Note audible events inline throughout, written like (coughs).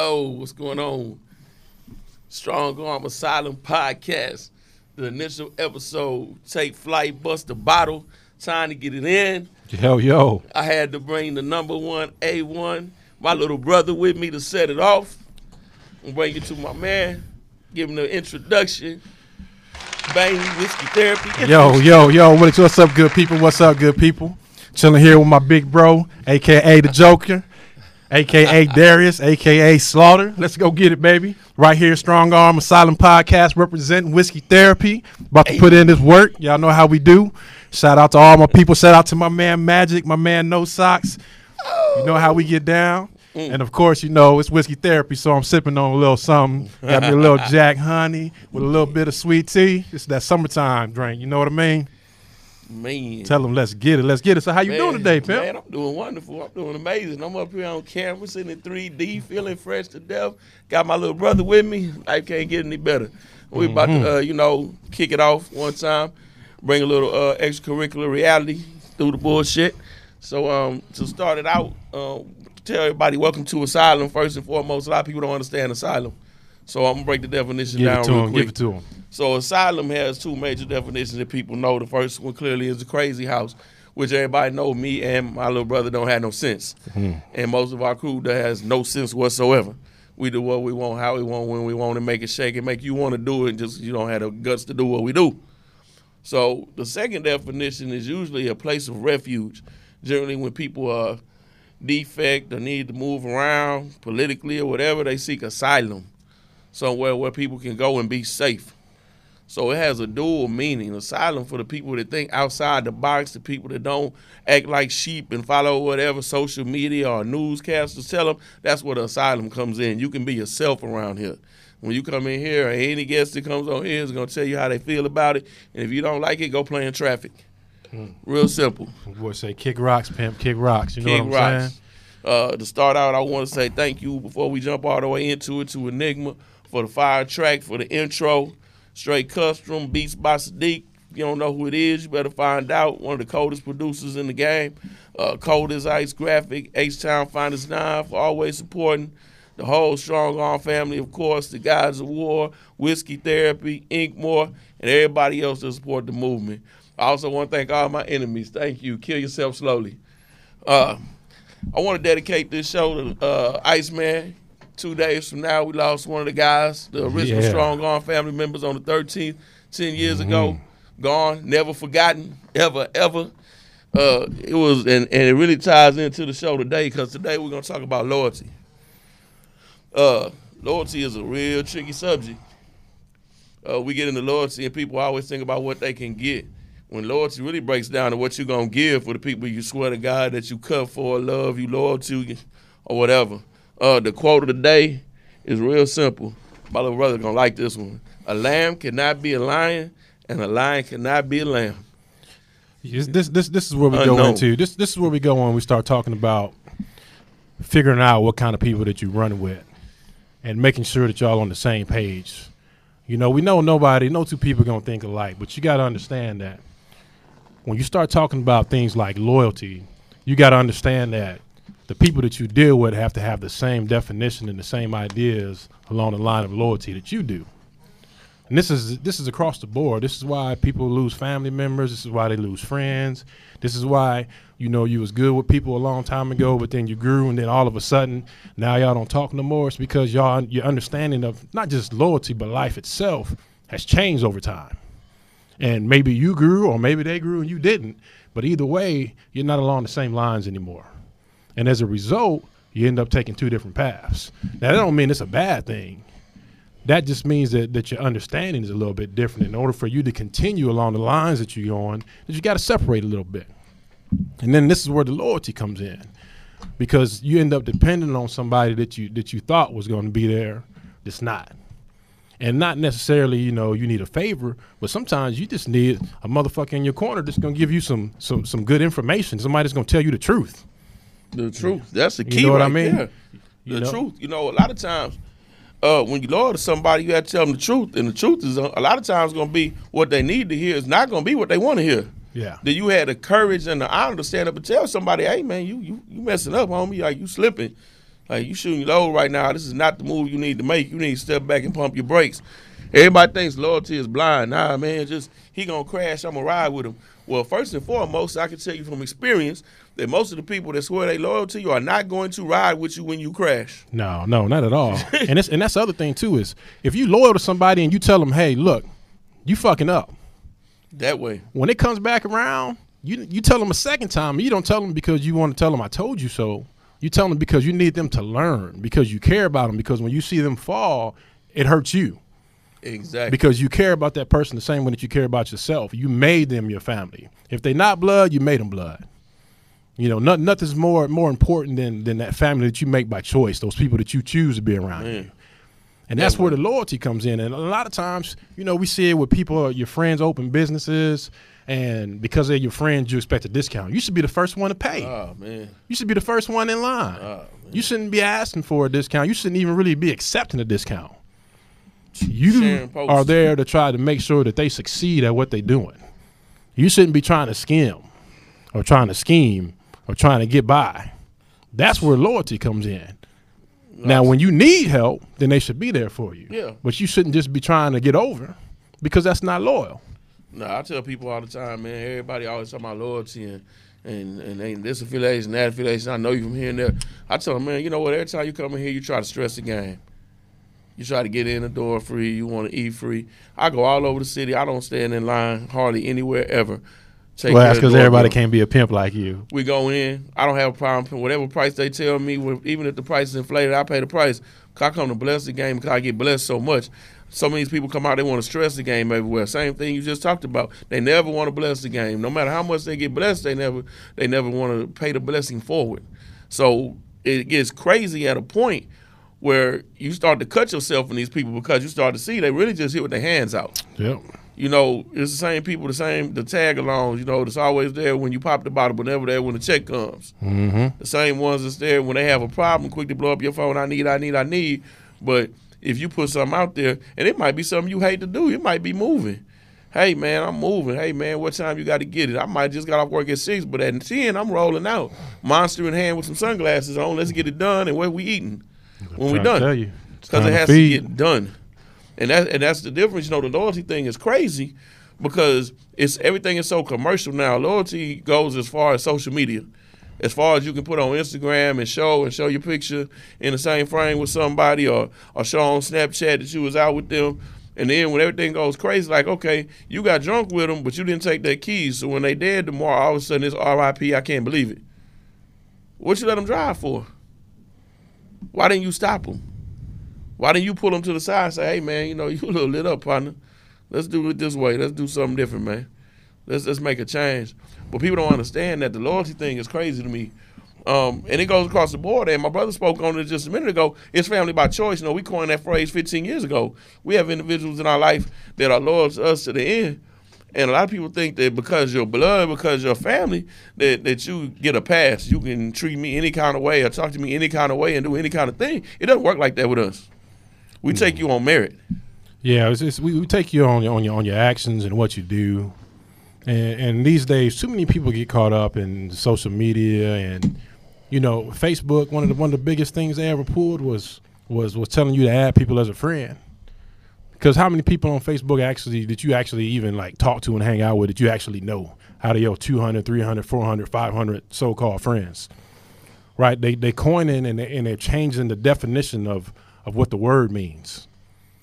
Yo, what's going on? Strong Arm Asylum Podcast. The initial episode, take flight, bust the bottle, time to get it in. Yo, yo. I had to bring the number one A1, my little brother with me to set it off. I'm bring it to my man, give him the introduction. Bang, whiskey therapy. Yo, yo, yo. What's up, good people? What's up, good people? Chilling here with my big bro, aka the Joker, aka Darius, aka Slaughter. Let's go get it, baby. Right here, Strong Arm Asylum Podcast, representing Whiskey Therapy. About to put in this work. Y'all know how we do. Shout out to all my people. Shout out to my man Magic, my man No Socks. You know how we get down. Mm. And of course, you know, it's whiskey therapy, so I'm sipping on a little something. Got me a little (laughs) Jack Honey with a little bit of sweet tea. It's that summertime drink, you know what I mean? Man. Tell them, let's get it, let's get it. So how you doing today, pimp? Man, I'm doing wonderful. I'm doing amazing. I'm up here on camera, sitting in 3D, feeling fresh to death. Got my little brother with me. Life can't get any better. We about Mm-hmm. to, uh, you know, kick it off one time, bring a little uh, extracurricular reality through the bullshit. So um, to start it out, uh, tell everybody welcome to Asylum. First and foremost, a lot of people don't understand Asylum. So I'm gonna break the definition Give down it to real him, quick. give it to him. So asylum has two major definitions that people know. The first one clearly is the crazy house, which everybody know me and my little brother don't have no sense. Hmm. And most of our crew that has no sense whatsoever. We do what we want, how we want, when we want to make it shake and make you want to do it, just you don't have the guts to do what we do. So the second definition is usually a place of refuge. Generally when people are defect or need to move around politically or whatever, they seek asylum. Somewhere where people can go and be safe. So it has a dual meaning. Asylum for the people that think outside the box, the people that don't act like sheep and follow whatever social media or newscasters tell them. That's where the asylum comes in. You can be yourself around here. When you come in here, any guest that comes on here is going to tell you how they feel about it. And if you don't like it, go play in traffic. Real simple. Boy say kick rocks, pimp, kick rocks. You know King what I'm Rocks. saying? Uh, to start out, I want to say thank you before we jump all the way into it to Enigma for the fire track, for the intro. Straight custom, beats by Sadiq. If you don't know who it is, you better find out. One of the coldest producers in the game. Uh, ice graphic, H Town Finest Nine for always supporting the whole Strong Arm family, of course, the Guys of War, Whiskey Therapy, Inkmore, and everybody else that support the movement. I also want to thank all my enemies. Thank you. Kill yourself slowly. Uh, I want to dedicate this show to uh, Iceman. Two days from now, we lost one of the guys, the original Yeah. Strong Arm family members on the 13th, 10 years ago. Gone, never forgotten, ever, ever. Uh, it was, and, and it really ties into the show today because today we're going to talk about loyalty. Uh, loyalty is a real tricky subject. Uh, we get into loyalty, and people always think about what they can get. When loyalty really breaks down to what you're gonna give for the people you swear to God that you cut for, love, you loyal to, or whatever. Uh, the quote of the day is real simple. My little brother gonna like this one. A lamb cannot be a lion, and a lion cannot be a lamb. This, this this this is where we go into. This this is where we go when we start talking about figuring out what kind of people that you run with and making sure that y'all on the same page. You know, we know nobody, no two people gonna think alike, but you gotta understand that when you start talking about things like loyalty, you gotta understand that the people that you deal with have to have the same definition and the same ideas along the line of loyalty that you do. And this is this is across the board. This is why people lose family members. This is why they lose friends. This is why you know you was good with people a long time ago, but then you grew, and then all of a sudden now y'all don't talk no more. It's because y'all your understanding of not just loyalty but life itself has changed over time. And maybe you grew, or maybe they grew and you didn't. But either way, you're not along the same lines anymore. And as a result, you end up taking two different paths. Now that don't mean it's a bad thing that just means that, that your understanding is a little bit different. In order for you to continue along the lines that you're on, that you got to separate a little bit. And then this is where the loyalty comes in, because you end up depending on somebody that you that you thought was going to be there, that's not. And not necessarily, you know, you need a favor, but sometimes you just need a motherfucker in your corner that's going to give you some some some good information. Somebody that's going to tell you the truth. The truth. That's the key. You know what I mean? there. The truth. You know, a lot of times, uh, when you loyal to somebody, you have to tell them the truth, and the truth is uh, a lot of times going to be what they need to hear. It's not going to be what they want to hear. Yeah. That you had the courage and the honor to stand up and tell somebody, "Hey, man, you you you messing up, homie. Like you slipping." Like you shooting low right now. This is not the move you need to make. You need to step back and pump your brakes. Everybody thinks loyalty is blind. Nah, man, just he gonna crash. I'm gonna ride with him. Well, first and foremost, I can tell you from experience that most of the people that swear they loyal to you are not going to ride with you when you crash. No, no, not at all. and it's, and that's the other thing too is if you loyal to somebody and you tell them, hey, look, you fucking up. That way. When it comes back around, you you tell them a second time. You don't tell them because you want to tell them I told you so. You tell them because you need them to learn because you care about them because when you see them fall, it hurts you. Exactly. Because you care about that person the same way that you care about yourself. You made them your family. If they're not blood, you made them blood. You know, nothing, nothing's more more important than than that family that you make by choice. Those people that you choose to be around Man. you. And that's where the loyalty comes in. And a lot of times, you know, we see it with people, your friends open businesses, and because they're your friends, you expect a discount. You should be the first one to pay. Oh man. You should be the first one in line. Oh, you shouldn't be asking for a discount. You shouldn't even really be accepting a discount. You are there to try to make sure that they succeed at what they're doing. You shouldn't be trying to skim or trying to scheme or trying to get by. That's where loyalty comes in. Now, when you need help, then they should be there for you. Yeah. But you shouldn't just be trying to get over because that's not loyal. No, I tell people all the time, man. Everybody always talk about loyalty and and and, and this affiliation, that affiliation. I know you from here and there. I tell them, man, you know what? Every time you come in here, you try to stress the game. You try to get in the door free. You want to eat free. I go all over the city. I don't stand in line hardly anywhere ever. Take Well, that's because everybody can't be a pimp like you. We go in. I don't have a problem. Whatever price they tell me, even if the price is inflated, I pay the price. I come to bless the game because I get blessed so much. So many people come out, they want to stress the game everywhere. Same thing you just talked about. They never want to bless the game. No matter how much they get blessed, they never they never want to pay the blessing forward. So it gets crazy at a point where you start to cut yourself from these people because you start to see they really just hit with their hands out Yep. You know, it's the same people, the same the tag alongs, you know, that's always there when you pop the bottle, but never there when the check comes. Mm-hmm. The same ones that's there when they have a problem, quick to blow up your phone. I need, I need, I need. But if you put something out there, and it might be something you hate to do, it might be moving. Hey man, I'm moving. Hey man, what time you got to get it? I might just got off work at six, but at ten I'm rolling out, monster in hand with some sunglasses on. Let's get it done. And what we eating when we done? Tell you. It's because it has to feed. get done. And that and that's the difference. You know, the loyalty thing is crazy because it's everything is so commercial now. Loyalty goes as far as social media. As far as you can put on Instagram and show and show your picture in the same frame with somebody or or show on Snapchat that you was out with them. And then when everything goes crazy, like, okay, you got drunk with them, but you didn't take their keys. So when they dead tomorrow, all of a sudden it's RIP, I can't believe it. What you let them drive for? Why didn't you stop them? Why didn't you pull them to the side and say, hey, man, you know, (laughs) you a little lit up, partner. Let's do it this way. Let's do something different, man. Let's let's make a change. But people don't understand that the loyalty thing is crazy to me. Um, and it goes across the board. And my brother spoke on it just a minute ago. It's family by choice. You know, we coined that phrase 15 years ago. We have individuals in our life that are loyal to us to the end. And a lot of people think that because you're blood, because you're family, that, that you get a pass. You can treat me any kind of way or talk to me any kind of way and do any kind of thing. It doesn't work like that with us. We take you on merit. Yeah, it's, it's, we, we take you on your on your on your actions and what you do, and, and these days, too many people get caught up in social media and you know Facebook. One of the one of the biggest things they ever pulled was was was telling you to add people as a friend. Because how many people on Facebook actually that you actually even like talk to and hang out with that you actually know out of your 200, 300, 400, 500 so-called friends, right? They they coining and they, and they're changing the definition of of what the word means.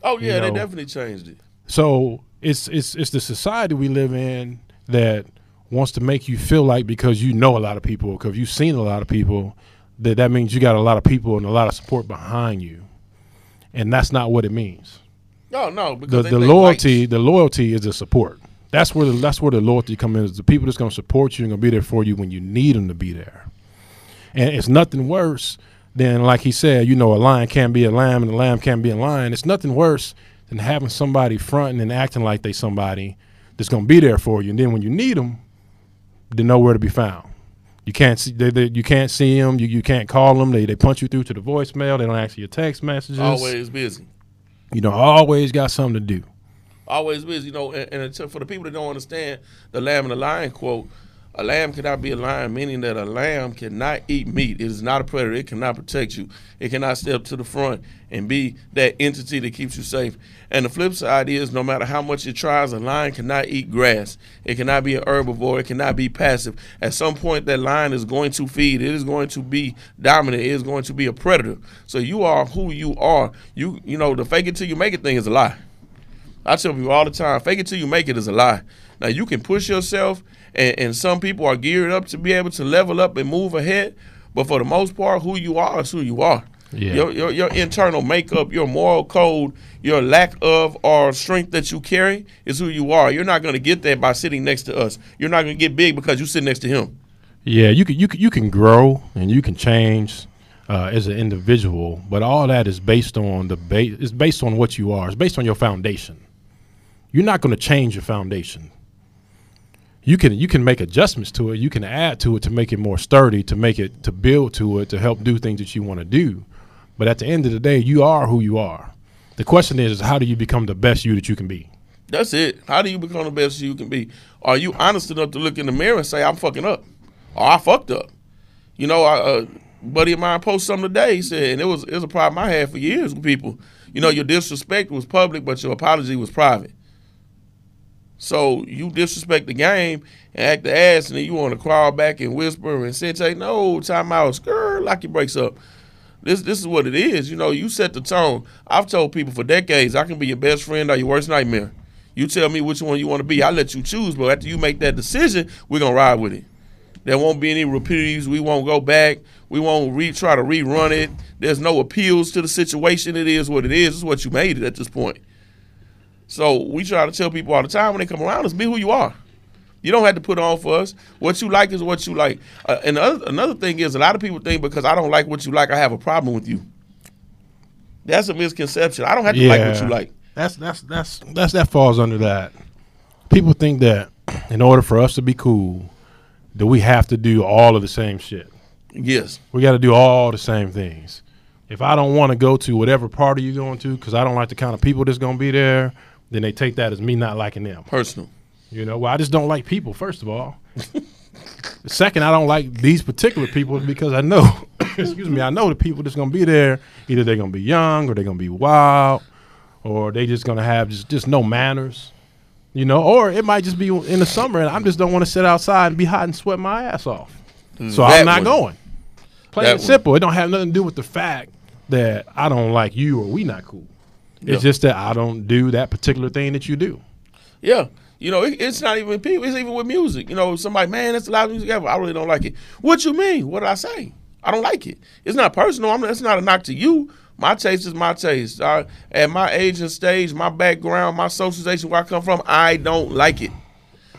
Oh yeah, You they definitely changed it. So it's it's it's the society we live in that wants to make you feel like because you know a lot of people, because you've seen a lot of people, that that means you got a lot of people and a lot of support behind you, and that's not what it means. No, no, The because they the loyalty likes. the loyalty is the support. That's where the that's where the loyalty comes in. Is the people that's going to support you and going to be there for you when you need them to be there. And it's nothing worse than like he said, you know, a lion can't be a lamb and a lamb can't be a lion. It's nothing worse than having somebody fronting and acting like they somebody that's going to be there for you, and then when you need them, they're nowhere to be found. You can't see they, they, you can't see them. You, you can't call them. They they punch you through to the voicemail. They don't answer your text messages. always busy. you know, always got something to do. always busy. You know, and, and for the people that don't understand the lamb and the lion quote, A lamb cannot be a lion, meaning that a lamb cannot eat meat. It is not a predator. It cannot protect you. It cannot step to the front and be that entity that keeps you safe. And the flip side is no matter how much it tries, a lion cannot eat grass. It cannot be an herbivore. It cannot be passive. At some point, that lion is going to feed. It is going to be dominant. It is going to be a predator. So you are who you are. You you know the fake it till you make it thing is a lie. I tell people all the time, fake it till you make it is a lie. Now you can push yourself and, and some people are geared up to be able to level up and move ahead. But for the most part, who you are is who you are. Yeah. Your, your, your internal makeup, your moral code, your lack of or strength that you carry is who you are. You're not going to get that by sitting next to us. You're not going to get big because you sit next to him. Yeah, you can you can you can grow and you can change uh, as an individual, but all that is based on the base. Is based on what you are. It's based on your foundation. You're not going to change your foundation you can you can make adjustments to it. You can add to it to make it more sturdy, to make it to build to it, to help do things that you want to do. But at the end of the day, you are who you are. The question is, how do you become the best you that you can be? That's it. How do you become the best you can be? Are you honest enough to look in the mirror and say, "I'm fucking up," or "I fucked up"? You know, uh, a buddy of mine posted something today. He said, and it was it was a problem I had for years with people. You know, your disrespect was public, but your apology was private. So you disrespect the game and act the ass, and then you want to crawl back and whisper and say, "Hey, no, time out, skirt, lock your brakes up." This this is what it is. You know, you set the tone. I've told people for decades, I can be your best friend or your worst nightmare. You tell me which one you want to be. I let you choose, but after you make that decision, we're gonna ride with it. There won't be any repeats. We won't go back. We won't re try to rerun it. There's no appeals to the situation. It is what it is. It's what you made it at this point. So we try to tell people all the time when they come around us, be who you are. You don't have to put on for us. What you like is what you like. Uh, and other, another thing is, a lot of people think because I don't like what you like, I have a problem with you. That's a misconception. I don't have to yeah, like what you like. That's that's that's that's that falls under that. People think that in order for us to be cool, that we have to do all of the same shit. Yes, we got to do all the same things. If I don't want to go to whatever party you're going to because I don't like the kind of people that's going to be there, then they take that as me not liking them. Personal. You know, well, I just don't like people, first of all. (laughs) Second, I don't like these particular people because I know, (coughs) excuse me, I know the people that's going to be there, either they're going to be young or they're going to be wild or they just going to have just, just no manners, you know, or it might just be in the summer and I just don't want to sit outside and be hot and sweat my ass off. Mm, so I'm not one. going. Plain and simple. It don't have nothing to do with the fact that I don't like you or we not cool. It's just that I don't do that particular thing that you do. Yeah. You know, it, it's not even people. It's even with music. You know, somebody, man, that's a lot of music ever. I really don't like it. What you mean? What did I say? I don't like it. It's not personal. I'm, it's not a knock to you. My taste is my taste. Uh, at my age and stage, my background, my socialization, where I come from, I don't like it.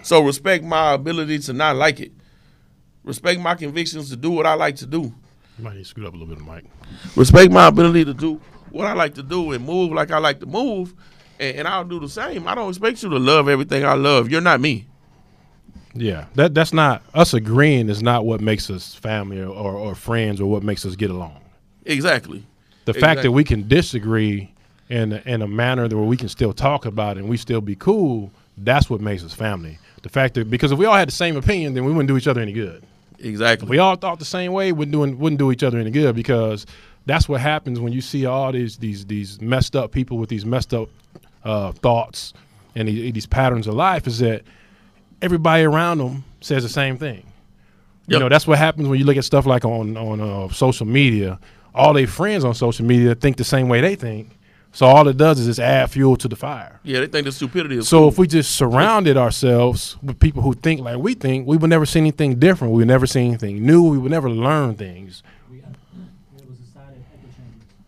So respect my ability to not like it. Respect my convictions to do what I like to do. You might need to scoot up a little bit, Mike. Respect my ability to do what I like to do and move like I like to move, and, and I'll do the same. I don't expect you to love everything I love. You're not me. Yeah, that that's not us agreeing is not what makes us family or, or, or friends or what makes us get along. Exactly. The exactly. fact that we can disagree in in a manner where we can still talk about it and we still be cool, that's what makes us family. The fact that because if we all had the same opinion, then we wouldn't do each other any good. Exactly. If we all thought the same way, wouldn't do wouldn't do each other any good because that's what happens when you see all these these these messed up people with these messed up uh, thoughts and these, these, patterns of life. Is that everybody around them says the same thing? Yep. You know, that's what happens when you look at stuff like on on uh, social media. All their friends on social media think the same way they think. So all it does is just add fuel to the fire. Yeah, they think the stupidity is So cool. if we just surrounded ourselves with people who think like we think, we would never see anything different. We would never see anything new. We would never learn things.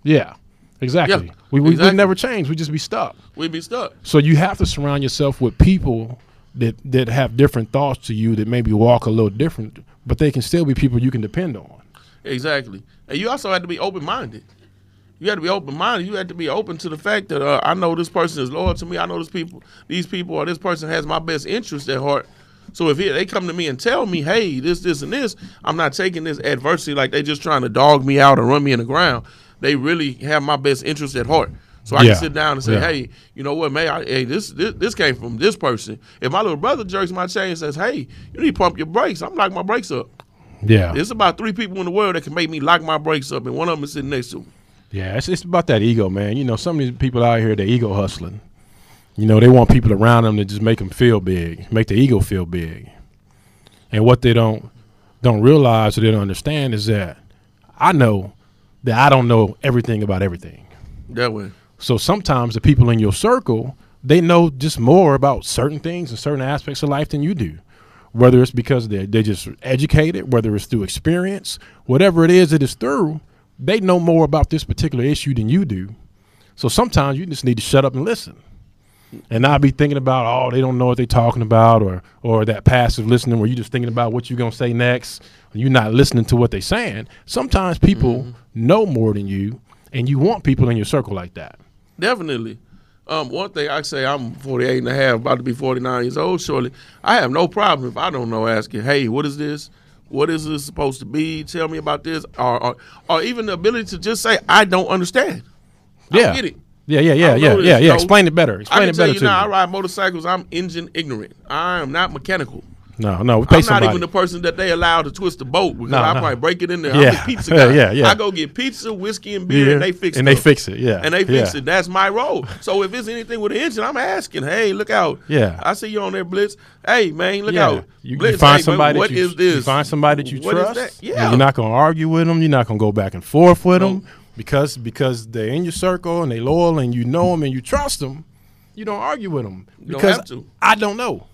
Yeah, exactly. Yeah, we we exactly. would never change. We'd just be stuck. We'd be stuck. So you have to surround yourself with people that that have different thoughts to you that maybe walk a little different, but they can still be people you can depend on. Exactly, and you also have to be open minded. You have to be open minded. You have to be open to the fact that uh, I know this person is loyal to me. I know this people, these people, or this person has my best interest at heart. So if they come to me and tell me, "Hey, this, this, and this," I'm not taking this adversity like they're just trying to dog me out or run me in the ground they really have my best interest at heart. So I Yeah. can sit down and say, Yeah. hey, you know what, man? I, hey, this, this this came from this person. If my little brother jerks my chain and says, hey, you need to pump your brakes, I'm locking my brakes up. Yeah. There's about three people in the world that can make me lock my brakes up, and one of them is sitting next to me. Yeah, it's, it's about that ego, man. You know, some of these people out here, they're ego hustling. You know, they want people around them to just make them feel big, make the ego feel big. And what they don't don't realize or they don't understand is that I know that I don't know everything about everything. That way. So sometimes the people in your circle, they know just more about certain things and certain aspects of life than you do. Whether it's because they're, they're just educated, whether it's through experience, whatever it is it is through, they know more about this particular issue than you do. So sometimes you just need to shut up and listen. And not be thinking about, oh, they don't know what they're talking about, or or that passive listening where you're just thinking about what you're gonna say next. You're not listening to what they're saying. Sometimes people know more than you, and you want people in your circle like that. Definitely. Um, one thing I say, I'm 48 and a half, about to be 49 years old shortly. I have no problem if I don't know asking, hey, what is this? What is this supposed to be? Tell me about this. Or, or, or even the ability to just say, I don't understand. I Yeah. don't get it. Yeah, yeah, yeah, yeah, yeah, yeah. Explain it better. I Explain can it tell better you to now, I ride motorcycles. I'm engine ignorant. I am not mechanical. No, no. we Pay I'm somebody. not even the person that they allow to twist the boat because No, I no. probably break it in there. Yeah. I'm the pizza (laughs) guy. Yeah, yeah. I go get pizza, whiskey, and beer, Yeah. and they fix it. and they fix it. Yeah, and they fix yeah. it. That's my role. So if it's anything with the engine, I'm asking, hey, look out. Yeah. I see you on there, Blitz. Hey, man, look Yeah. out. You, you find hey, man, somebody. what that you, is this? You find somebody that you What trust. Yeah. You're not gonna argue with them. You're not gonna go back and forth with No. them because because they're in your circle and they loyal and you know them and you trust them. You don't argue with them You don't because have to. I don't know.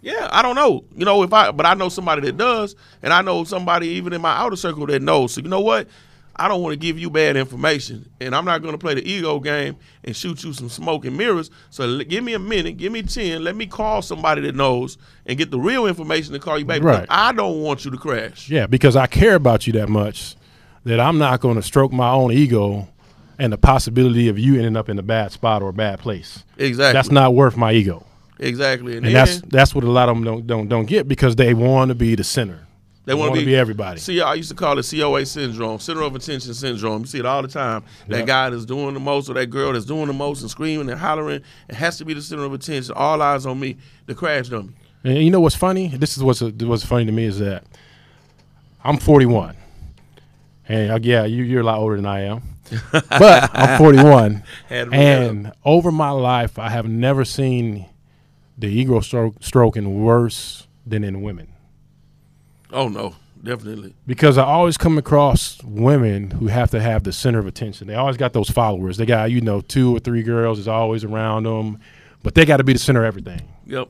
Yeah, I don't know. You know, if I but I know somebody that does, and I know somebody even in my outer circle that knows. So you know what? I don't want to give you bad information, and I'm not going to play the ego game and shoot you some smoke and mirrors. So give me a minute, give me ten, let me call somebody that knows and get the real information to call you back. Right. I don't want you to crash. Yeah, because I care about you that much that I'm not going to stroke my own ego and the possibility of you ending up in a bad spot or a bad place. Exactly. That's not worth my ego. exactly. And, And that's that's what a lot of them don't don't don't get because they want to be the center. they want to be everybody. See, I used to call it COA syndrome, center of attention syndrome. You see it all the time. That Yeah. guy that's doing the most, or that girl that's doing the most, and screaming and hollering, it has to be the center of attention. All eyes on me. The crash dummy. And you know what's funny? This is what's what's funny to me is that I'm 41, and uh, yeah, you, you're a lot older than I am, (laughs) but I'm 41, (laughs) Had to and over my life, I have never seen the ego stroke stroking worse than in women. Oh no, definitely. because I always come across women who have to have the center of attention. They always got those followers. They got you know two or three girls is always around them, but they got to be the center of everything. Yep.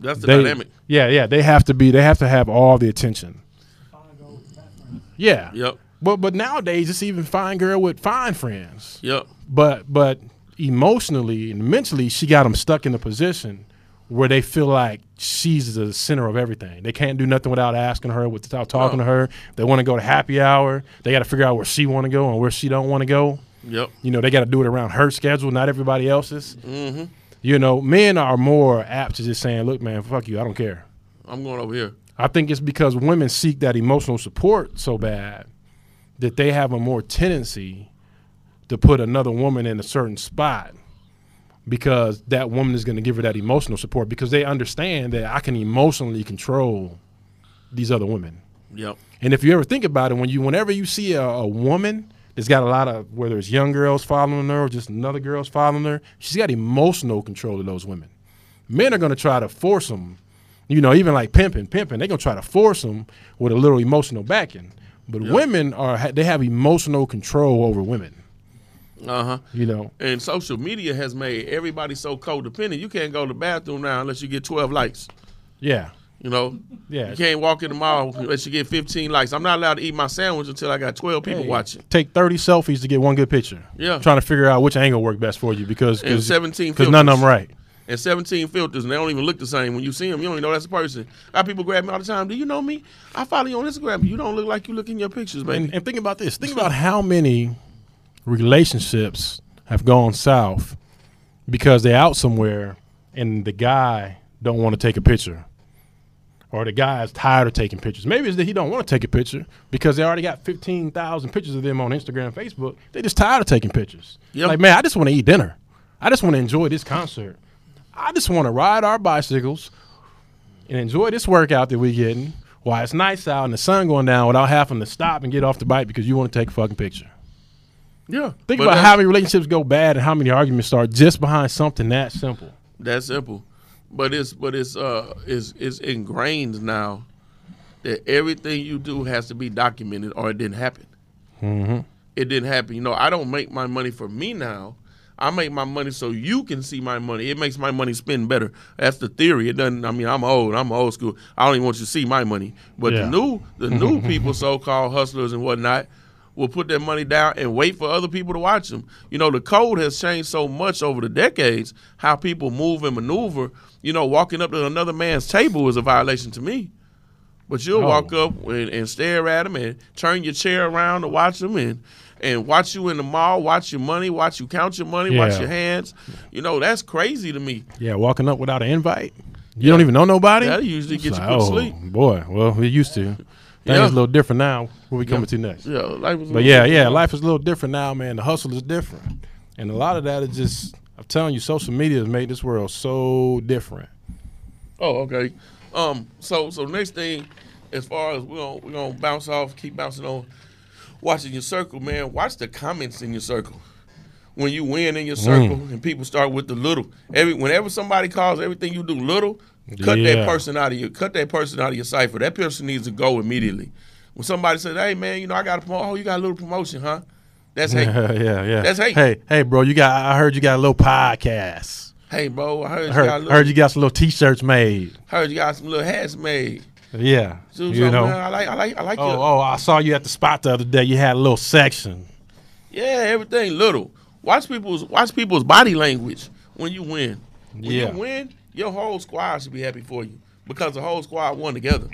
That's the They- dynamic. Yeah, yeah. They have to be. They have to have all the attention. Yeah. Yep. But but nowadays it's even fine girl with fine friends. Yep. But but emotionally and mentally, she got them stuck in a position where they feel like she's the center of everything. They can't do nothing without asking her, without talking No. to her. They want to go to happy hour. They got to figure out where she want to go and where she don't want to go. Yep. You know, they got to do it around her schedule, not everybody else's. Mm-hmm. You know, men are more apt to just saying, "Look, man, fuck you. I don't care." I'm going over here. I think it's because women seek that emotional support so bad that they have a more tendency to put another woman in a certain spot because that woman is going to give her that emotional support because they understand that I can emotionally control these other women. Yep. And if you ever think about it, when you whenever you see a, a woman that's got a lot of whether it's young girls following her or just another girls following her, she's got emotional control of those women. Men are going to try to force them, you know, even like pimping, pimping. They're going to try to force them with a little emotional backing. But women are they have emotional control over women. Uh huh. You know, And social media has made everybody so codependent. You can't go to the bathroom now unless you get 12 likes. yeah, You know. yeah. You can't walk in the mall unless you get 15 likes. I'm not allowed to eat my sandwich until I got 12 people Hey, watching. Take thirty selfies to get one good picture. Yeah. trying to figure out which angle worked best for you because And 17 because none of them right. And 17 filters, and they don't even look the same. When you see them, you don't even know that's a person. I people grab me all the time. Do you know me? I follow you on Instagram. You don't look like you look in your pictures. And, and think about this. Think about how many relationships have gone south because they're out somewhere and the guy don't want to take a picture. Or the guy is tired of taking pictures. Maybe it's that he don't want to take a picture because they already got fifteen thousand pictures of them on Instagram, Facebook. They just tired of taking pictures. Yep. Like, man, I just want to eat dinner. I just want to enjoy this concert. I just want to ride our bicycles and enjoy this workout that we're getting while it's nice out and the sun going down without having to stop and get off the bike because you want to take a fucking picture. Yeah. Think about how many relationships go bad and how many arguments start just behind something that simple. That simple. But it's but it's uh it's it's ingrained now that everything you do has to be documented or it didn't happen. Mm-hmm. It didn't happen. You know, I don't make my money for me now. I make my money so you can see my money. It makes my money spend better. That's the theory. It doesn't. I mean, I'm old. I'm old school. I don't even want you to see my money. But Yeah. the new, the new (laughs) people, so-called hustlers and whatnot, will put their money down and wait for other people to watch them. You know, the code has changed so much over the decades. How people move and maneuver. You know, walking up to another man's table is a violation to me. But you'll Oh. walk up and, and stare at them and turn your chair around to watch them and and watch you in the mall, watch your money, watch you count your money, watch your hands. You know, that's crazy to me. Yeah, walking up without an invite. You don't even know nobody. That'll usually get It's you like, put to oh, sleep. Boy, well, we used to. Things Yeah. a little different now. Where we coming to next? Yeah, life was But yeah, different. yeah, life is a little different now, man. The hustle is different, and a lot of that is just. I'm telling you, social media has made this world so different. Oh, okay. Um, so so next thing, as far as we're gonna we're gonna bounce off, keep bouncing on watching your circle, man. Watch the comments in your circle. When you win in your circle Mm. and people start with the little. Every whenever somebody calls everything you do little, cut Yeah. that person out of your cut that person out of your cipher. That person needs to go immediately. When somebody says, Hey man, you know, I got a promotion, oh, you got a little promotion, huh? That's (laughs) hate. yeah, yeah. That's hate. Hey, hey, bro, you got. I heard you got a little podcast. hey bro, I heard, I you got a little, heard you got some little t-shirts made. heard you got some little hats made. Yeah, So, you so, know. man, I like I like I like Oh, your oh, I saw you at the spot the other day. You had a little section. Yeah, everything little. Watch people's watch people's body language when you win. When Yeah. you win, your whole squad should be happy for you because the whole squad won together.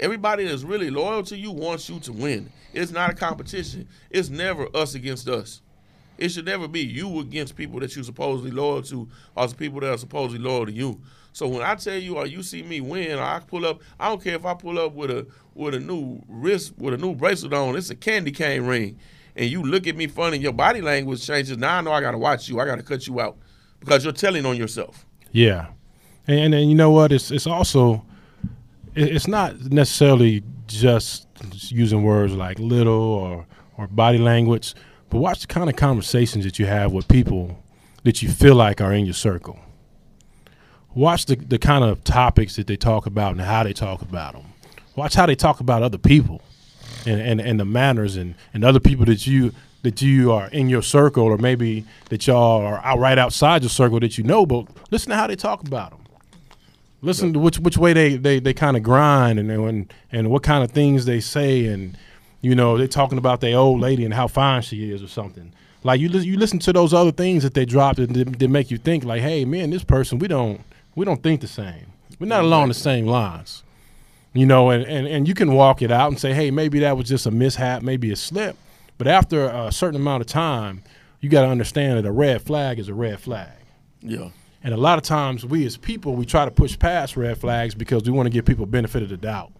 Everybody that's really loyal to you wants you to win. It's not a competition. It's never us against us. It should never be you against people that you're supposedly loyal to or the people that are supposedly loyal to you. So when I tell you or you see me win, or I pull up, I don't care if I pull up with a with a new wrist with a new bracelet on, it's a candy cane ring. And you look at me funny, your body language changes. Now I know I gotta watch you. I gotta cut you out. Because you're telling on yourself. Yeah, and and you know what? It's it's also it's not necessarily just using words like little or or body language, but watch the kind of conversations that you have with people that you feel like are in your circle. Watch the the kind of topics that they talk about and how they talk about them. Watch how they talk about other people and and, and the manners and, and other people that you that you are in your circle or maybe that y'all are out right outside your circle that you know, but listen to how they talk about them. Listen to which which way they they, they kind of grind and and and what kind of things they say and you know they're talking about their old lady and how fine she is or something. Like you lis- you listen to those other things that they drop that, that, that make you think like, hey man, this person we don't we don't think the same. We're not along the same lines. You know, and, and, and you can walk it out and say, hey, maybe that was just a mishap, maybe a slip. But after a certain amount of time, you got to understand that a red flag is a red flag. Yeah. And a lot of times, we as people, we try to push past red flags because we want to give people benefit of the doubt.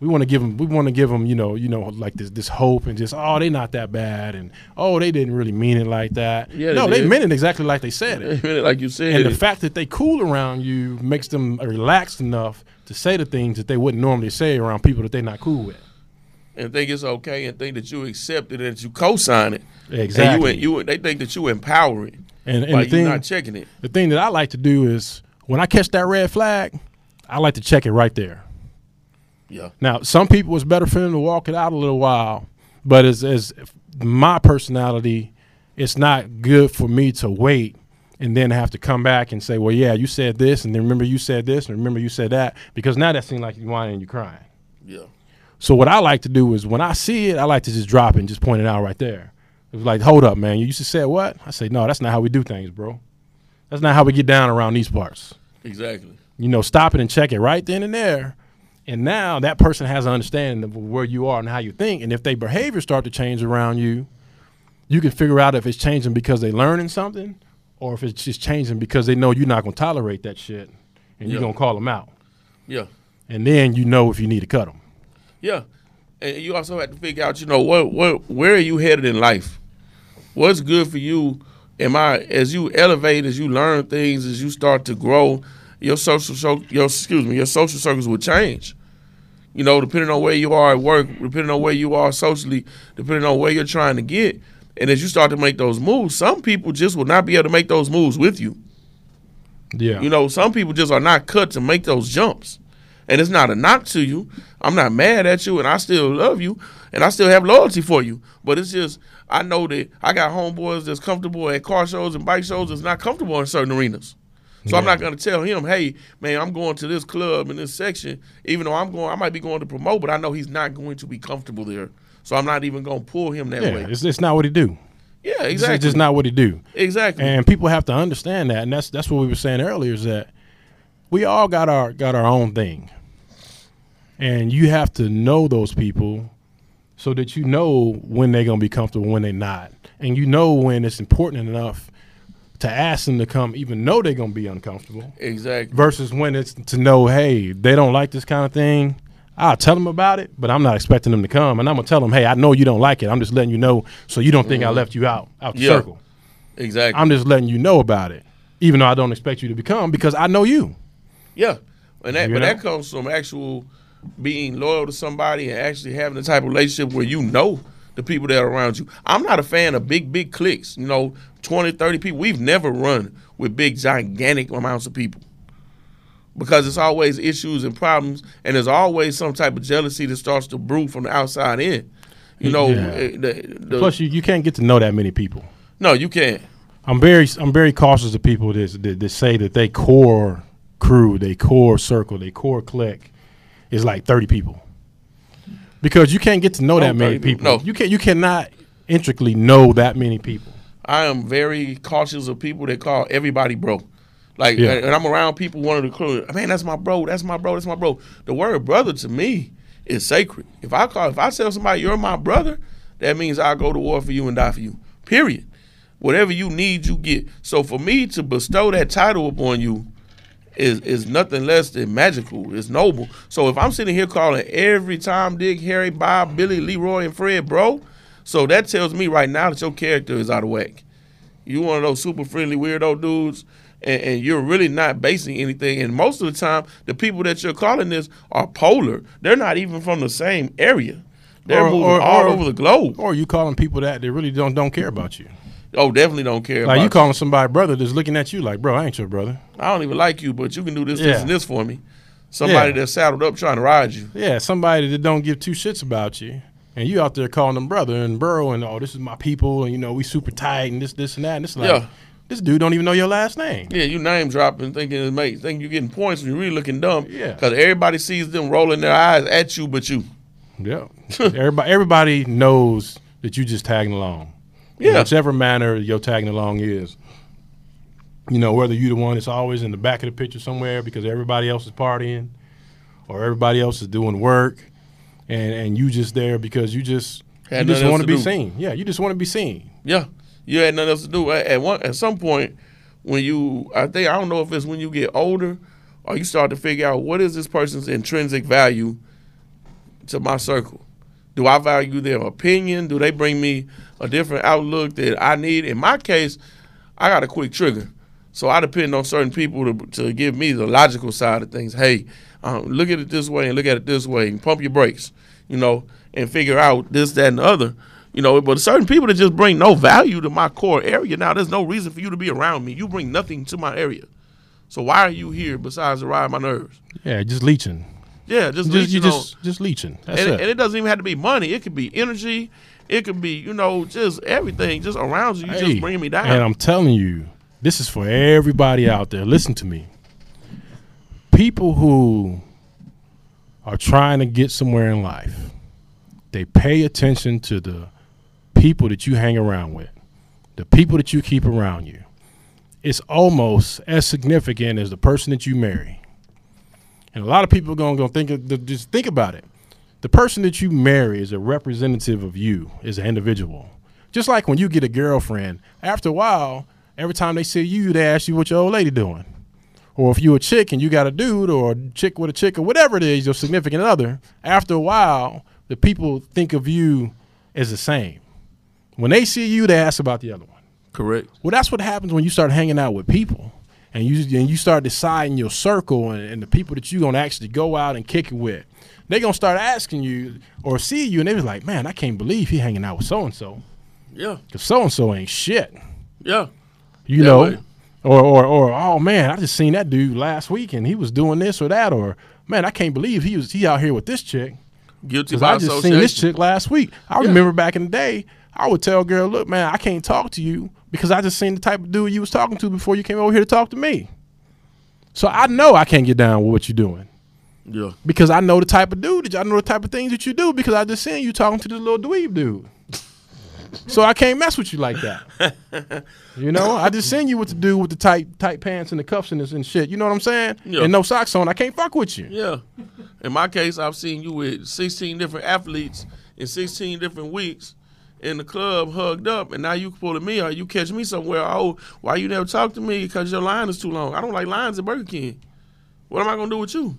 We want to give them, we want to give them, you know, you know, like this this hope and just, oh, they're not that bad, and oh, they didn't really mean it like that. Yeah, no, they they meant it exactly like they said it. like you said. And the fact that they cool around you makes them relaxed enough to say the things that they wouldn't normally say around people that they're not cool with. and think it's okay and think that you accept it and that you co-sign it. Exactly. And you, you they think that you empower it. And, and by the you thing, not checking it. the thing that I like to do is when I catch that red flag, I like to check it right there. Yeah. Now, some people it's better for them to walk it out a little while, but as as my personality, it's not good for me to wait and then have to come back and say, "Well, yeah, you said this, and then remember you said this, and remember you said that," because now that seems like you're whining and you're crying. Yeah. So what I like to do is when I see it, I like to just drop it and just point it out right there. It's like, hold up, man. You used to say what? I say, no, that's not how we do things, bro. That's not how we get down around these parts. Exactly. You know, stop it and check it right then and there. And now that person has an understanding of where you are and how you think. And if their behavior start to change around you, you can figure out if it's changing because they're learning something or if it's just changing because they know you're not going to tolerate that shit and you're going to call them out. Yeah. And then you know if you need to cut them. Yeah. And you also have to figure out, you know, what what where are you headed in life? What's good for you am I as you elevate, as you learn things, as you start to grow, your social so, your excuse me, your social circles will change. You know, depending on where you are at work, depending on where you are socially, depending on where you're trying to get. And as you start to make those moves, some people just will not be able to make those moves with you. Yeah. You know, some people just are not cut to make those jumps. And it's not a knock to you. I'm not mad at you and I still love you and I still have loyalty for you. But it's just I know that I got homeboys that's comfortable at car shows and bike shows that's not comfortable in certain arenas. So I'm not gonna tell him, hey, man, I'm going to this club in this section, even though I'm going I might be going to promote, but I know he's not going to be comfortable there. So I'm not even gonna pull him that yeah. way. It's, it's not what he do. Yeah, exactly. It's just not what he do. exactly. And people have to understand that, and that's that's what we were saying earlier is that we all got our got our own thing, and you have to know those people so that you know when they're gonna be comfortable, when they're not, and you know when it's important enough to ask them to come, even though they're gonna be uncomfortable, exactly. versus when it's to know, hey, they don't like this kind of thing. I'll tell them about it, but I'm not expecting them to come, and I'm gonna tell them, hey, I know you don't like it. I'm just letting you know so you don't think I left you out out the Mm-hmm. Yeah. circle. Exactly. I'm just letting you know about it, even though I don't expect you to become because I know you. Yeah, and that You but know? that comes from actual being loyal to somebody and actually having the type of relationship where you know the people that are around you. I'm not a fan of big big cliques. You know, 20, 30 people. We've never run with big gigantic amounts of people because it's always issues and problems, and there's always some type of jealousy that starts to brew from the outside in. You know, Yeah. eh, the, the, Plus, you, you can't get to know that many people. no, you can't. I'm very I'm very cautious of people that, that, that say that they core crew, they core circle, they core clique is like 30 people. Because you can't get to know Oh, that many people. people. No. You can you cannot intricately know that many people. I am very cautious of people that call everybody bro. Like, Yeah. and I'm around people, one of the crew, man, that's my bro, that's my bro, that's my bro. The word brother to me is sacred. If I call, if I tell somebody you're my brother, that means I'll go to war for you and die for you. Period. Whatever you need, you get. So for me to bestow that title upon you is is nothing less than magical. It's noble. So if I'm sitting here calling every Tom, Dick, Harry, Bob, Billy, Leroy, and Fred bro, so that tells me right now that your character is out of whack. You one of those super friendly weirdo dudes, and, and you're really not basing anything. And most of the time, the people that you're calling this are polar. They're not even from the same area. They're Or- moving or- all or- over the globe. Or you calling people that they really don't don't care about you. Oh, definitely don't care. Like about you calling somebody brother that's looking at you like, bro, I ain't your brother. I don't even like you, but you can do this, Yeah. this, and this for me. Somebody Yeah. that's saddled up trying to ride you. Yeah, somebody that don't give two shits about you, and you out there calling them brother and bro, and oh, this is my people, and you know we super tight, and this, this, and that. And it's like, Yeah. this dude don't even know your last name. Yeah, you name dropping, thinking it's makes, thinking you're getting points, and you're really looking dumb. Yeah. Because everybody sees them rolling their eyes at you, but you. Yeah, (laughs) everybody, everybody knows that you just tagging along. In Yeah. whichever manner your tagging along is. You know, whether you the one that's always in the back of the picture somewhere because everybody else is partying, or everybody else is doing work, and and you just there because you just Had you just want to be do. seen. Yeah, you just want to be seen. Yeah, you had nothing else to do. At, at one, at some point, when you, I think I don't know if it's when you get older, or you start to figure out what is this person's intrinsic value to my circle. Do I value their opinion? Do they bring me a different outlook that I need? In my case, I got a quick trigger, so I depend on certain people to to give me the logical side of things. Hey, um, look at it this way and look at it this way, and pump your brakes, you know, and figure out this, that, and the other. You know, but certain people that just bring no value to my core area. Now, there's no reason for you to be around me. You bring nothing to my area. So why are you here besides to ride my nerves? Yeah, just leeching. Yeah, just, Just, you leeching on- just just leeching. That's and, it. and it doesn't even have to be money. It could be energy. It could be, you know, just everything just around you. You Hey, just bring me down. And I'm telling you, this is for everybody out there. Listen to me. People who are trying to get somewhere in life, they pay attention to the people that you hang around with, the people that you keep around you. It's almost as significant as the person that you marry. And a lot of people are going to think of just think about it. The person that you marry is a representative of you as an individual. Just like when you get a girlfriend, after a while, every time they see you, they ask you what your old lady doing. Or if you a chick and you got a dude or a chick with a chick or whatever it is, your significant other, after a while, the people think of you as the same. When they see you, they ask about the other one. Correct. Well, that's what happens when you start hanging out with people, and you and you start deciding your circle and, and the people that you're gonna actually go out and kick it with. They're gonna start asking you or see you, and they be like, "Man, I can't believe he hanging out with so and so, Yeah. because so and so ain't shit." Yeah. You That know, way. Or or or oh man, I just seen that dude last week and he was doing this or that, or man, I can't believe he was he out here with this chick. Guilty by I just seen this chick last week. I Yeah. remember back in the day, I would tell a girl, look, man, I can't talk to you because I just seen the type of dude you was talking to before you came over here to talk to me. So I know I can't get down with what you're doing Yeah. because I know the type of dude I know the type of things that you do because I just seen you talking to this little dweeb dude. So I can't mess with you like that. (laughs) you know, I just send you what to do with the tight tight pants and the cuffs and this and shit. You know what I'm saying? Yeah. And no socks on. I can't fuck with you. Yeah. In my case, I've seen you with 16 different athletes in 16 different weeks in the club hugged up, and now you pulling me or you catch me somewhere. Oh, why you never talk to me? Because your line is too long. I don't like lines at Burger King. What am I gonna do with you?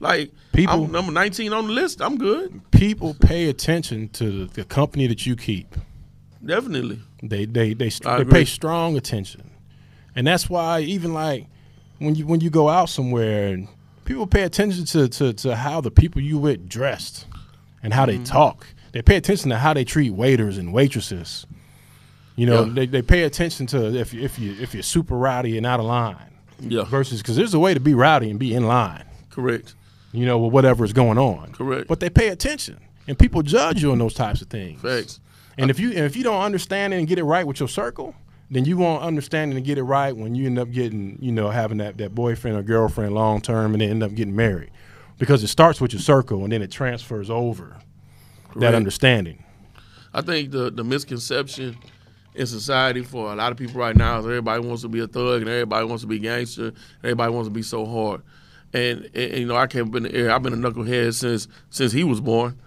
Like People- I'm number 19 on the list. I'm good. People pay attention to the, the company that you keep. Definitely. They they they I they pay strong attention, and that's why even like when you when you go out somewhere and people pay attention to to, to how the people you with dressed and how Mm-hmm. they talk. They pay attention to how they treat waiters and waitresses. You know, Yeah. they, they pay attention to if you, if you if you're super rowdy and out of line Yeah. versus because there's a way to be rowdy and be in line. Correct. You know, with whatever is going on. Correct. But they pay attention, and people judge you on those types of things. Facts. And if you and if you don't understand it and get it right with your circle, then you won't understand it and get it right when you end up getting, you know, having that, that boyfriend or girlfriend long term and then end up getting married. Because it starts with your circle and then it transfers over that understanding. I think the the misconception in society for a lot of people right now is everybody wants to be a thug and everybody wants to be gangster. and Everybody wants to be so hard. And, and, you know, I in the air. I've been a knucklehead since since he was born,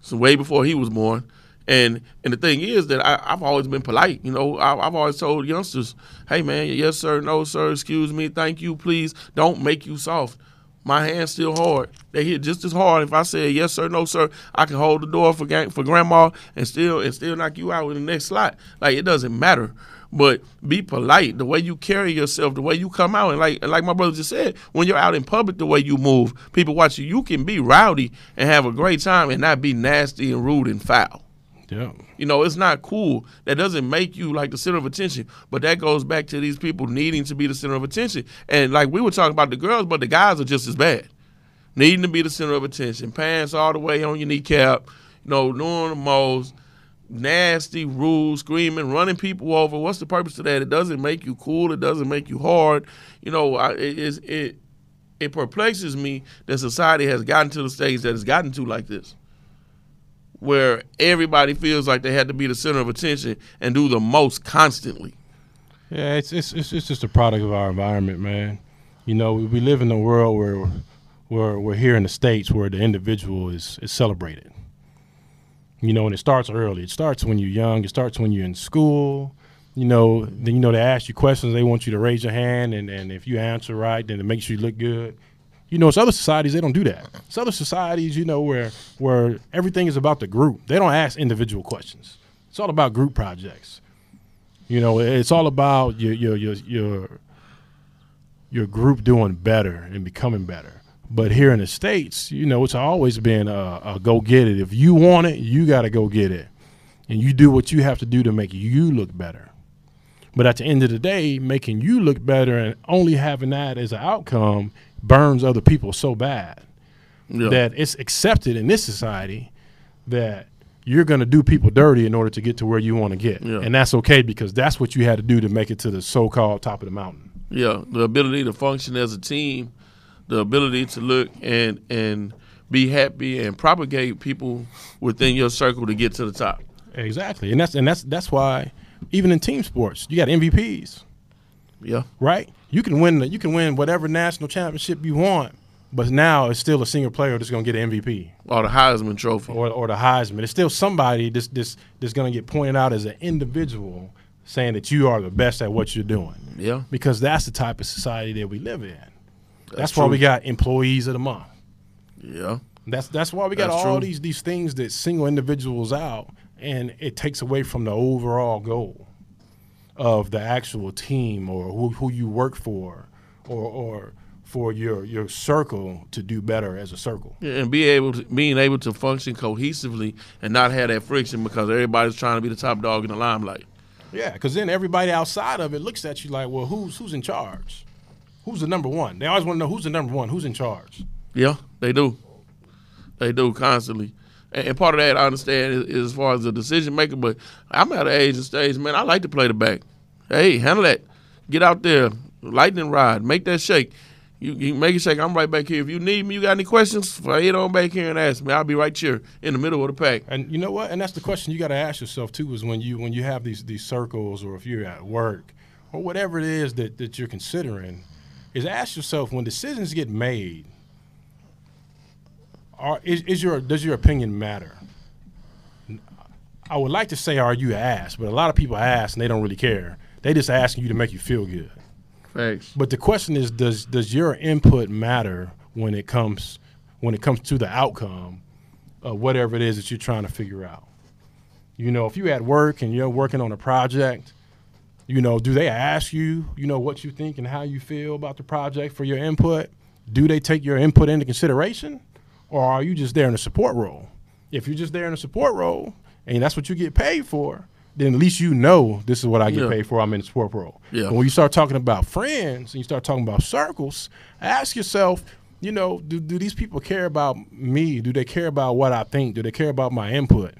so way before he was born. And and the thing is that I, I've always been polite. You know, I, I've always told youngsters, "Hey, man, yes sir, no sir, excuse me, thank you, please, don't make you soft." My hand's still hard. They hit just as hard. If I say yes sir, no sir, I can hold the door for for grandma and still and still knock you out in the next slot. Like it doesn't matter. But be polite. The way you carry yourself, the way you come out, and like like my brother just said, when you're out in public, the way you move, people watch you. You can be rowdy and have a great time and not be nasty and rude and foul. Yeah. You know, it's not cool. That doesn't make you like the center of attention. But that goes back to these people needing to be the center of attention. And like we were talking about the girls, but the guys are just as bad. Needing to be the center of attention. Pants all the way on your kneecap, you know, doing the most nasty, rude, screaming, running people over. What's the purpose of that? It doesn't make you cool. It doesn't make you hard. You know, I, it, it it perplexes me that society has gotten to the stage that it's gotten to like this where everybody feels like they had to be the center of attention and do the most constantly. Yeah, it's it's it's, it's just a product of our environment, man. You know, we, we live in a world where where we're here in the states where the individual is is celebrated. You know, and it starts early. It starts when you're young. It starts when you're in school. You know, then you know they ask you questions. They want you to raise your hand, and, and if you answer right, then it makes you look good. You know, it's other societies they don't do that. It's other societies, you know, where where everything is about the group. They don't ask individual questions. It's all about group projects. You know, it's all about your your your your your group doing better and becoming better. But here in the states, you know, it's always been a, a go get it. If you want it, you got to go get it, and you do what you have to do to make you look better. But at the end of the day, making you look better and only having that as an outcome burns other people so bad Yeah. that it's accepted in this society that you're going to do people dirty in order to get to where you want to get. Yeah. And that's okay because that's what you had to do to make it to the so-called top of the mountain. yeah, the ability to function as a team, the ability to look and and be happy and propagate people within your circle to get to the top. Exactly. And that's and that's that's why even in team sports, you got MVPs, Yeah. right? You can win the, you can win whatever national championship you want, but now it's still a single player that's going to get an MVP Or the Heisman Trophy. or or the Heisman. It's still somebody that's this that's going to get pointed out as an individual saying that you are the best at what you're doing. Yeah. because that's the type of society that we live in. That's, That's why true. we got employees of the month. Yeah. That's that's why we got That's all true. these these things that single individuals out, and it takes away from the overall goal. of the actual team or who, who you work for or, or for your your circle to do better as a circle. Yeah, and be able to being able to function cohesively and not have that friction because everybody's trying to be the top dog in the limelight. Yeah, because then everybody outside of it looks at you like, well, who's who's in charge? Who's the number one? They always want to know who's the number one, who's in charge. Yeah, they do. They do constantly. And, and part of that I understand is, is as far as the decision maker, but I'm at an age and stage, man, I like to play the back. Hey, handle that. Get out there, lightning rod, make that shake. You, you make it shake. I'm right back here. If you need me, you got any questions, head on back here and ask me. I'll be right here in the middle of the pack. And you know what? And that's the question you got to ask yourself too. Is when you when you have these these circles, or if you're at work, or whatever it is that that you're considering, is ask yourself when decisions get made. Are is, is your does your opinion matter? I would like to say, are you asked? But a lot of people ask and they don't really care. They just asking you to make you feel good. Thanks. But the question is, does does your input matter when it comes when it comes to the outcome of whatever it is that you're trying to figure out? You know, if you're at work and you're working on a project, you know, do they ask you, you know, what you think and how you feel about the project for your input? Do they take your input into consideration? Or are you just there in a support role? If you're just there in a support role and that's what you get paid for, then at least you know this is what I get Yeah. paid for. I'm in the support role. Yeah. But when you start talking about friends and you start talking about circles, ask yourself, you know, do, do these people care about me? Do they care about what I think? Do they care about my input?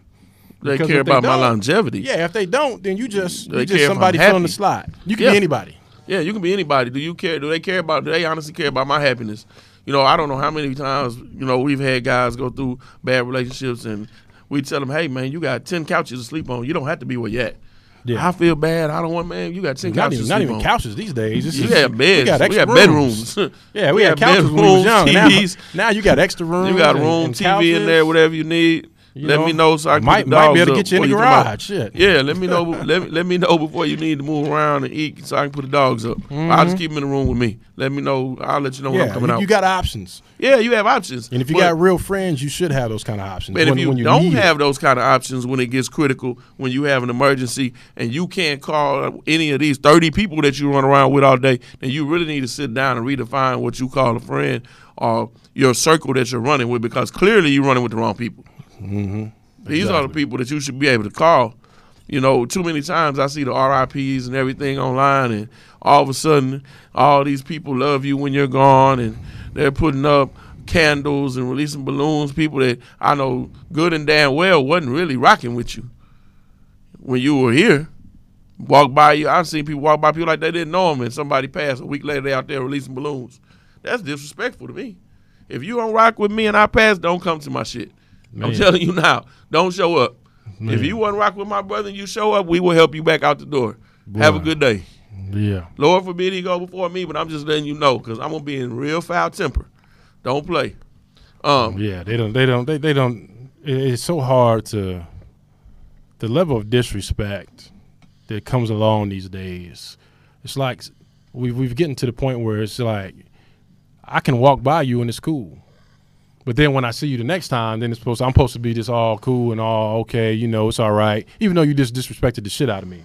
They Because care if they about my longevity. Yeah, if they don't, then you just They you just somebody filling the slot. You can Yeah. be anybody. Yeah, you can be anybody. Do you care? Do they care about? Do they honestly care about my happiness? You know, I don't know how many times you know we've had guys go through bad relationships, and we tell them, "Hey, man, you got ten couches to sleep on. You don't have to be where you at." Yeah. I feel bad. I don't want, man. You got ten Not couches even, not even on. couches these days. It's You just- had beds. We got extra had rooms. bedrooms. (laughs) Yeah, we, We had had couches when we was young. TVs. Now, now you got extra rooms. You got a and- room, and TV in there, whatever you need. You let know, me know so I can might put the might be able to get you in the you garage. Shit. (laughs) Yeah, let me know. let me let me know before you need to move around and eat, so I can put the dogs up. I'll just keep them in the room with me. Let me know. I'll let you know when I'm Mm-hmm. Coming you, out. you got options, yeah, you have options. and if you But- got real friends, you should have those kind of options. but when, if you, when don't need it. have those kind of options when it gets critical, when you have an emergency, and you can't call any of these thirty people that you run around with all day, then you really need to sit down and redefine what you call a friend or your circle that you're running with, because clearly you're running with the wrong people. These are the people that you should be able to call. You know, too many times I see the RIPs and everything online, and all of a sudden, all these people love you when you're gone, and they're putting up candles and releasing balloons. People that I know good and damn well wasn't really rocking with you when you were here. Walk by you, I've seen people walk by people like they didn't know them, and somebody passed. A week later, they out there releasing balloons. That's disrespectful to me. If you don't rock with me and I pass, don't come to my shit. I'm telling you now, don't show up. If you want to rock with my brother and you show up, we will help you back out the door. Have a good day. Yeah, Lord forbid he go before me, but I'm just letting you know because I'm gonna be in real foul temper. Don't play. Um, yeah. They don't. They don't. They, they don't. it- It's so hard to. The level of disrespect that comes along these days. It's like we've we've getting to the point where it's like I can walk by you and it's cool. But then when I see you the next time, then it's supposed to, I'm supposed to be just all cool and all okay, you know, it's all right. Even though you just disrespected the shit out of me.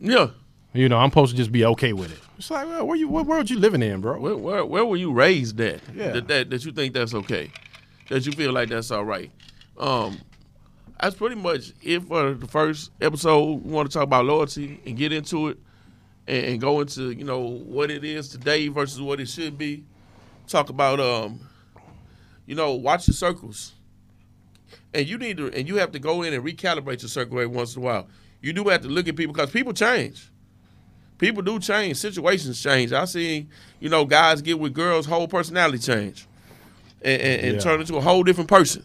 yeah. You know, I'm supposed to just be okay with it. It's like, well, where you what world you living in, bro? Where, where where were you raised at? Yeah. That, that that you think that's okay, that you feel like that's all right. Um, that's pretty much it for the first episode. We want to talk about loyalty and get into it, and, and go into you know what it is today versus what it should be. Talk about um, you know, watch your circles, and you need to and you have to go in and recalibrate your circle every once in a while. You do have to look at people because people change people do change. Situations change. I see, you know, guys get with girls, whole personality change, and, and, and Yeah. turn into a whole different person.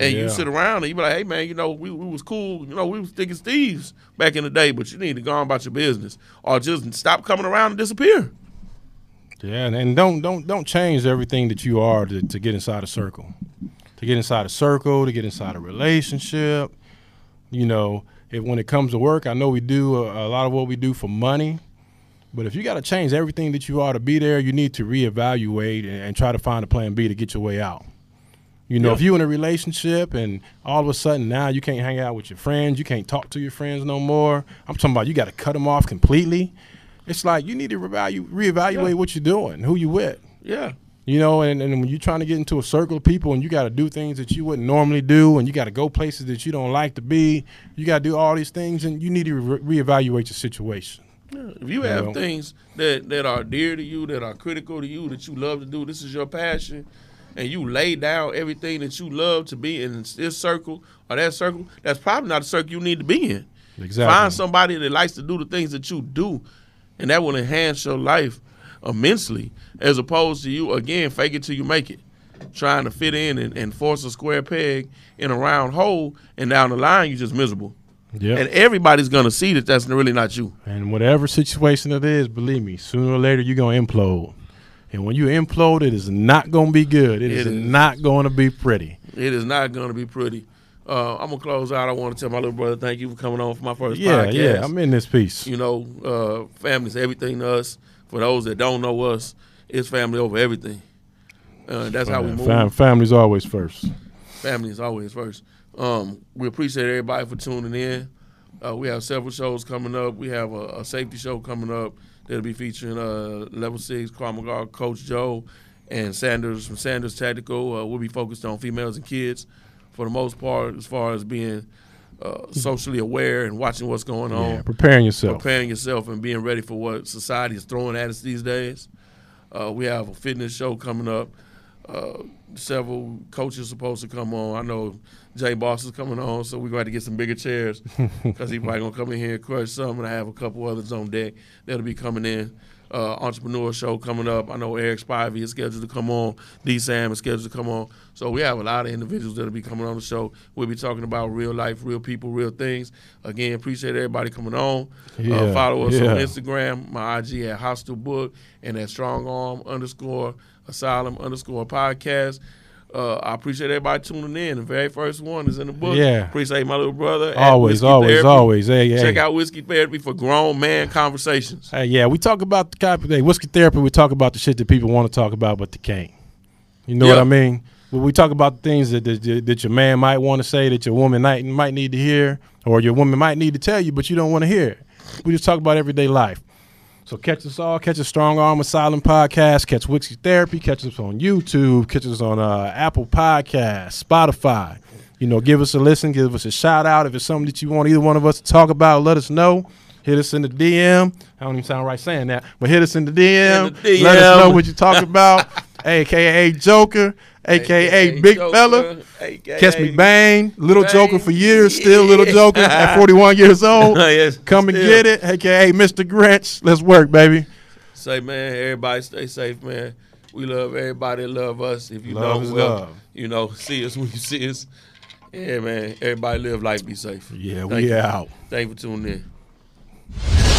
And you sit around and you be like, hey man, you know, we, we was cool, you know, we was thick as thieves back in the day, but you need to go on about your business or just stop coming around and disappear. Yeah, and, and don't don't don't change everything that you are to, to get inside a circle. To get inside a circle, to get inside a relationship. You know, if when it comes to work, I know we do a, a lot of what we do for money. But if you got to change everything that you are to be there, you need to reevaluate and, and try to find a plan B to get your way out. You know, Yeah. if you in a relationship and all of a sudden now you can't hang out with your friends, you can't talk to your friends no more. I'm talking about you got to cut them off completely. It's like you need to reevaluate, reevaluate Yeah. what you're doing, who you with. Yeah. You know, and, and when you're trying to get into a circle of people and you got to do things that you wouldn't normally do and you got to go places that you don't like to be, you got to do all these things and you need to re- reevaluate your situation. If you have know. things that, that are dear to you, that are critical to you, that you love to do, this is your passion, and you lay down everything that you love to be in this circle or that circle, that's probably not a circle you need to be in. Exactly. Find somebody that likes to do the things that you do, and that will enhance your life immensely, as opposed to you, again, fake it till you make it. Trying to fit in and, and force a square peg in a round hole, and down the line, you're just miserable. Yeah. And everybody's going to see that that's really not you. And whatever situation it is, believe me, sooner or later you're gonna implode. And when you implode, it is not gonna be good. It it is, is. not gonna be pretty. It is not going to be pretty. Uh, I'm gonna close out. I want to tell my little brother thank you for coming on for my first Yeah, podcast. yeah. I'm in this piece. you know, uh, family's everything to us. For those that don't know us, it's family over everything. Uh, that's how we move. Fam- family's always first. Family is always first. Um, we appreciate everybody for tuning in. Uh, we have several shows coming up. We have a, a safety show coming up that'll be featuring uh, Level Six, Maga Coach Joe, and Sanders from Sanders Tactical. Uh, we'll be focused on females and kids for the most part, as far as being uh, socially aware and watching what's going on Yeah, preparing yourself. preparing yourself and being ready for what society is throwing at us these days. Uh, we have a fitness show coming up. Uh, several coaches supposed to come on. I know Jay Boss is coming on, so we're going to get some bigger chairs because he's (laughs) probably going to come in here and crush some. And I have a couple others on deck that'll be coming in. Uh, entrepreneur show coming up. I know Eric Spivey is scheduled to come on. D Sam is scheduled to come on. So we have a lot of individuals that'll be coming on the show. We'll be talking about real life, real people, real things. Again, appreciate everybody coming on. Yeah, Uh, follow us yeah. on Instagram, my IG at Hostile Book, and at Strong Arm underscore Asylum underscore podcast. Uh, I appreciate everybody tuning in. The very first one is in the book. Yeah. Appreciate my little brother. Always, always, Therapy. always. Hey, hey. Check out Whiskey Therapy for grown man conversations. Hey, yeah, we talk about the copy. Hey, whiskey therapy. We talk about the shit that people want to talk about, but they can't. You know what I mean? When we talk about the things that, that that your man might want to say, that your woman might might need to hear, or your woman might need to tell you, but you don't want to hear it. We just talk about everyday life. So catch us all. Catch us Strong Arm Asylum podcast. Catch Whiskey Therapy. Catch us on YouTube. Catch us on uh, Apple Podcasts, Spotify. You know, give us a listen. Give us a shout out if it's something that you want either one of us to talk about. Let us know. Hit us in the DM. I don't even sound right saying that, but hit us in the DM. In the Let us know what you're talking about. (laughs) AKA Joker, AKA, Big Joker, Fella. AKA Catch me bang. Little Bang. Joker for years, still Little Joker at (laughs) 41 years old. (laughs) Yes, Come and still. get it. AKA Mr. Grinch. Let's work, baby. Say, man, everybody stay safe, man. We love everybody love us. If you Love don't, well, love. you know, (laughs) see us when you see us. Yeah, man. Everybody live life, be safe. Yeah, Thank we you. out. Thank you for tuning in.